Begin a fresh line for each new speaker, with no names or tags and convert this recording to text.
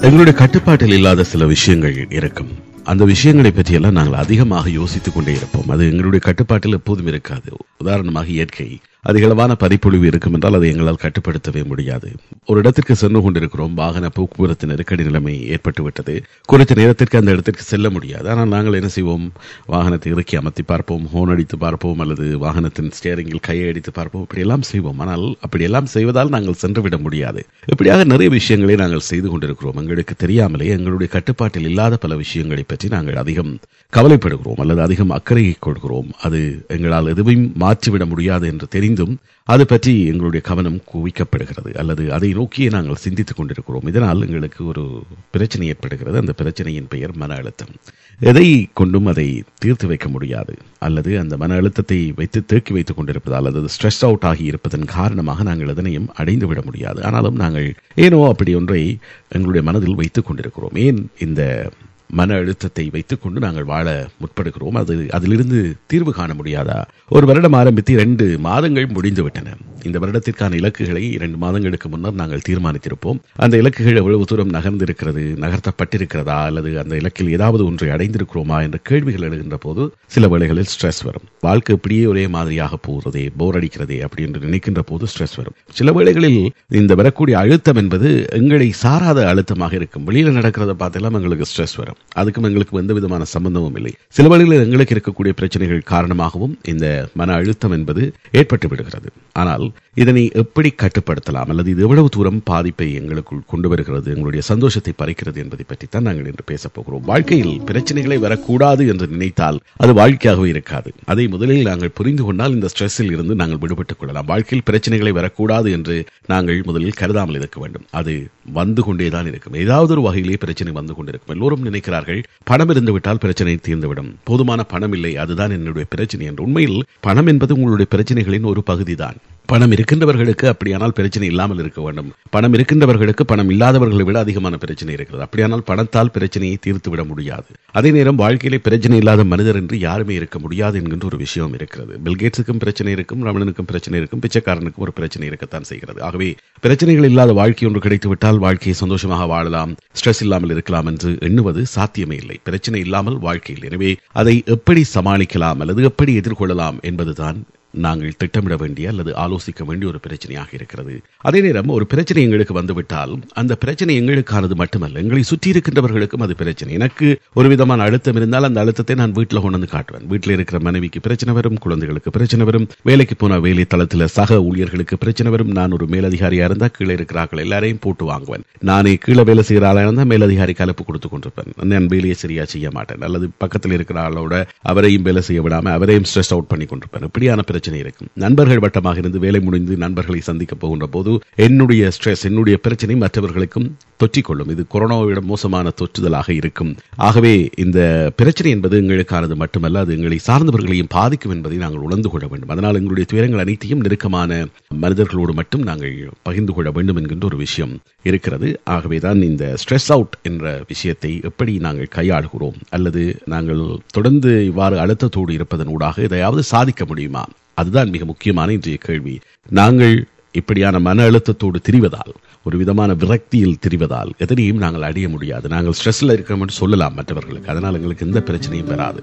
எங்களுடைய கட்டுப்பாட்டில் இல்லாத சில விஷயங்கள் இருக்கும். அந்த விஷயங்களை பற்றியெல்லாம் நாங்கள் அதிகமாக யோசித்துக் கொண்டே இருப்போம். அது எங்களுடைய கட்டுப்பாட்டில் எப்போதும் இருக்காது. உதாரணமாக இயற்கை. அதிகளவான பனிப்பொழிவு இருக்கும் என்றால் அதை எங்களால் கட்டுப்படுத்தவே முடியாது. ஒரு இடத்திற்கு சென்று கொண்டிருக்கிறோம். வாகன போக்குவரத்து நெருக்கடி நிலைமை ஏற்பட்டுவிட்டது குறித்த நேரத்திற்கு அந்த இடத்திற்கு செல்ல முடியாது. ஆனால் நாங்கள் என்ன செய்வோம்? வாகனத்தை இறக்கி அமர்த்தி பார்ப்போம். ஹோன் அடித்து பார்ப்போம். அல்லது வாகனத்தின் ஸ்டேரிங்கில் கையை அடித்து பார்ப்போம். இப்படியெல்லாம் செய்வோம். ஆனால் அப்படியெல்லாம் செய்வதால் நாங்கள் சென்றுவிட முடியாது. இப்படியாக நிறைய விஷயங்களை நாங்கள் செய்து கொண்டிருக்கிறோம். எங்களுக்கு தெரியாமலே எங்களுடைய கட்டுப்பாட்டில் இல்லாத பல விஷயங்களை பற்றி நாங்கள் அதிகம் கவலைப்படுகிறோம். அல்லது அதிகம் அக்கறை கொள்கிறோம். அது எங்களால் எதுவும் மாற்றிவிட முடியாது என்று தெரிந்து தெரிந்தும் அது பற்றி எங்களுடைய கவனம் குவிக்கப்படுகிறது. அல்லது அதை நோக்கியே நாங்கள் சிந்தித்துக் கொண்டிருக்கிறோம். இதனால் எங்களுக்கு ஒரு பிரச்சனை ஏற்படுகிறது. அந்த பிரச்சனையின் பெயர் மன அழுத்தம். எதை கொண்டும் அதை தீர்த்து வைக்க முடியாது. அல்லது அந்த மன அழுத்தத்தை வைத்து தேக்கி வைத்துக் கொண்டிருப்பதால் அல்லது ஸ்ட்ரெஸ் அவுட் ஆகி இருப்பதன் காரணமாக நாங்கள் எதனையும் அடைந்து விட முடியாது. ஆனாலும் நாங்கள் ஏனோ அப்படி ஒன்றை எங்களுடைய மனதில் வைத்துக் கொண்டிருக்கிறோம். ஏன் இந்த மன அழுத்தத்தை வைத்துக்கொண்டு நாங்கள் வாழ முற்படுகிறோம். அது அதிலிருந்து தீர்வு காண முடியாதா? ஒரு வருடம் ஆரம்பித்து இரண்டு மாதங்கள் முடிந்து விட்டன இந்த வருடத்திற்கான இலக்குகளை இரண்டு மாதங்களுக்கு முன்னர் நாங்கள் தீர்மானித்திருப்போம். அந்த இலக்குகள் எவ்வளவு தூரம் நகர்ந்திருக்கிறது நகர்த்தப்பட்டிருக்கிறதா அல்லது அந்த இலக்கில் ஏதாவது ஒன்றை அடைந்திருக்கிறோமா என்ற கேள்விகள் எழுகின்ற போது சில வேளைகளில் ஸ்ட்ரெஸ் வரும். வாழ்க்கை இப்படியே ஒரே மாதிரியாக போகிறதே போர் அடிக்கிறதே அப்படி என்று நினைக்கின்ற போது ஸ்ட்ரெஸ் வரும். சில வேளைகளில் இந்த வரக்கூடிய அழுத்தம் என்பது எங்களை சாராத அழுத்தமாக இருக்கும். வெளியில நடக்கிறத பார்த்தெல்லாம் எங்களுக்கு ஸ்ட்ரெஸ் வரும். அதுக்கும் எங்களுக்கு எந்த விதமான சம்பந்தமும் இல்லை. சில வேளைகளில் எங்களுக்கு இருக்கக்கூடிய பிரச்சனைகள் காரணமாகவும் இந்த மன அழுத்தம் என்பது ஏற்பட்டு விடுகிறது. ஆனால் இதனை எப்படி கட்டுப்படுத்தலாம்? அல்லது இது எவ்வளவு தூரம் பாதிப்பை எங்களுக்குள் கொண்டு வருகிறது? எங்களுடைய சந்தோஷத்தை பறிக்கிறது என்பதை பற்றித்தான் நாங்கள் இன்று பேசப் போகிறோம். வாழ்க்கையில் பிரச்சனைகளை வரக்கூடாது என்று நினைத்தால் அது வாழ்க்கையாகவே இருக்காது. அதை முதலில் நாங்கள் புரிந்து கொண்டால் இந்த ஸ்ட்ரெஸ்ஸில் இருந்து நாங்கள் விடுபட்டுக் கொள்ளலாம். வாழ்க்கையில் பிரச்சனைகளை வரக்கூடாது என்று நாங்கள் முதலில் கருதாமல் இருக்க வேண்டும். அது வந்து கொண்டேதான் இருக்கும். ஏதாவது ஒரு வகையிலே பிரச்சனை வந்து கொண்டிருக்கும். எல்லோரும் நினைக்கிறார்கள் பணம் இருந்து விட்டால் பிரச்சனை தீர்ந்துவிடும். போதுமான பணம் இல்லை. அதுதான் என்னுடைய பிரச்சனை என்று. உண்மையில் பணம் என்பது உங்களுடைய பிரச்சனைகளின் ஒரு பகுதிதான். பணம் இருக்கின்றவர்களுக்கு அப்படியானால் பிரச்சனை இல்லாமல் இருக்க வேண்டும். பணம் இருக்கின்றவர்களுக்கு பணம் இல்லாதவர்களை விட அதிகமான பிரச்சனை இருக்கிறது. அப்படியானால் பணத்தால் பிரச்சனையை தீர்த்து விட முடியாது. அதே நேரம் வாழ்க்கையிலே பிரச்சனை இல்லாத மனிதர் என்று யாருமே இருக்க முடியாது என்கின்ற ஒரு விஷயம் இருக்கிறது. பில்கேட்ஸுக்கும் பிரச்சனை இருக்கும் ரமணனுக்கும் பிரச்சனை இருக்கும் பிச்சைக்காரனுக்கும் ஒரு பிரச்சனை இருக்கத்தான் செய்கிறது. ஆகவே பிரச்சனைகள் இல்லாத வாழ்க்கை ஒன்று கிடைத்துவிட்டால் வாழ்க்கையை சந்தோஷமாக வாழலாம் ஸ்ட்ரெஸ் இல்லாமல் இருக்கலாம் என்று எண்ணுவது சாத்தியமே இல்லை. பிரச்சனை இல்லாமல் வாழ்க்கையில். எனவே அதை எப்படி சமாளிக்கலாம் அல்லது எப்படி எதிர்கொள்ளலாம் என்பதுதான் நாங்கள் திட்டமிட வேண்டிய அல்லது ஆலோசிக்க வேண்டிய ஒரு பிரச்சனையாக இருக்கிறது. அதே நேரம் ஒரு பிரச்சனை எங்களுக்கு வந்துவிட்டால் அந்த பிரச்சனை எங்களுக்கானது மட்டுமல்ல எங்களை சுற்றி இருக்கின்றவர்களுக்கும் அது பிரச்சனை. எனக்கு ஒரு விதமான அழுத்தம் இருந்தால் அந்த அழுத்தத்தை நான் வீட்டில் கொண்டு வந்து காட்டுவேன். வீட்டில் இருக்கிற மனைவிக்கு பிரச்சனை வரும் குழந்தைகளுக்கு பிரச்சனை வரும் வேலைக்கு போன வேலை தளத்தில் சக ஊழியர்களுக்கு பிரச்சனை வரும். நான் ஒரு மேலதிகாரியா இருந்தால் கீழே இருக்கிறார்கள் எல்லாரையும் போட்டு வாங்குவேன். நானே கீழே வேலை செய்கிற ஆளாக இருந்தால் மேலதிகாரி கலப்பு கொடுத்து கொண்டிருப்பேன். நான் வேலையை சரியா செய்ய மாட்டேன். அல்லது பக்கத்தில் இருக்கிற ஆளோட அவரையும் வேலை செய்ய விடாம அவரையும் ஸ்ட்ரெஸ் அவுட் பண்ணி கொண்டிருப்பேன். இப்படியான பிரச்சனை இருக்கும். நண்பர்கள் வட்டமாக இருந்து வேலை முடிந்து நண்பர்களை சந்திக்க போகின்ற போது என்னுடைய ஸ்ட்ரெஸ் என்னுடைய பிரச்சனை மற்றவர்களுக்கும் தொற்றிக்கொள்ளும். இது கொரோனாவிட விட மோசமான தொற்றுதலாக இருக்கும். ஆகவே இந்த பிரச்சனை என்பது எங்களுக்கானது மட்டுமல்ல அது எங்களை சார்ந்தவர்களையும் பாதிக்கும் என்பதை நாங்கள் உணர்ந்து கொள்ள வேண்டும். அதனால் எங்களுடைய துயரங்கள் அனைத்தையும் நெருக்கமான மனிதர்களோடு மட்டும் நாங்கள் பகிர்ந்து கொள்ள வேண்டும் என்கின்ற ஒரு விஷயம் இருக்கிறது. ஆகவே தான் இந்த ஸ்ட்ரெஸ் அவுட் என்ற விஷயத்தை எப்படி நாங்கள் கையாளுகிறோம்? அல்லது நாங்கள் தொடர்ந்து இவ்வாறு அழுத்தத்தோடு இருப்பதன் ஊடாக எதையாவது சாதிக்க முடியுமா? அதுதான் மிக முக்கியமான இன்றைய கேள்வி. நாங்கள் இப்படியான மன அழுத்தத்தோடு திரிவதால் ஒரு விதமான விரக்தியில் திரிவதால் எதனையும் நாங்கள் அடைய முடியாது. நாங்கள் ஸ்ட்ரெஸ்ல இருக்கிறோம் சொல்லலாம் மற்றவர்களுக்கு. அதனால் எங்களுக்கு எந்த பிரச்சனையும் வராது.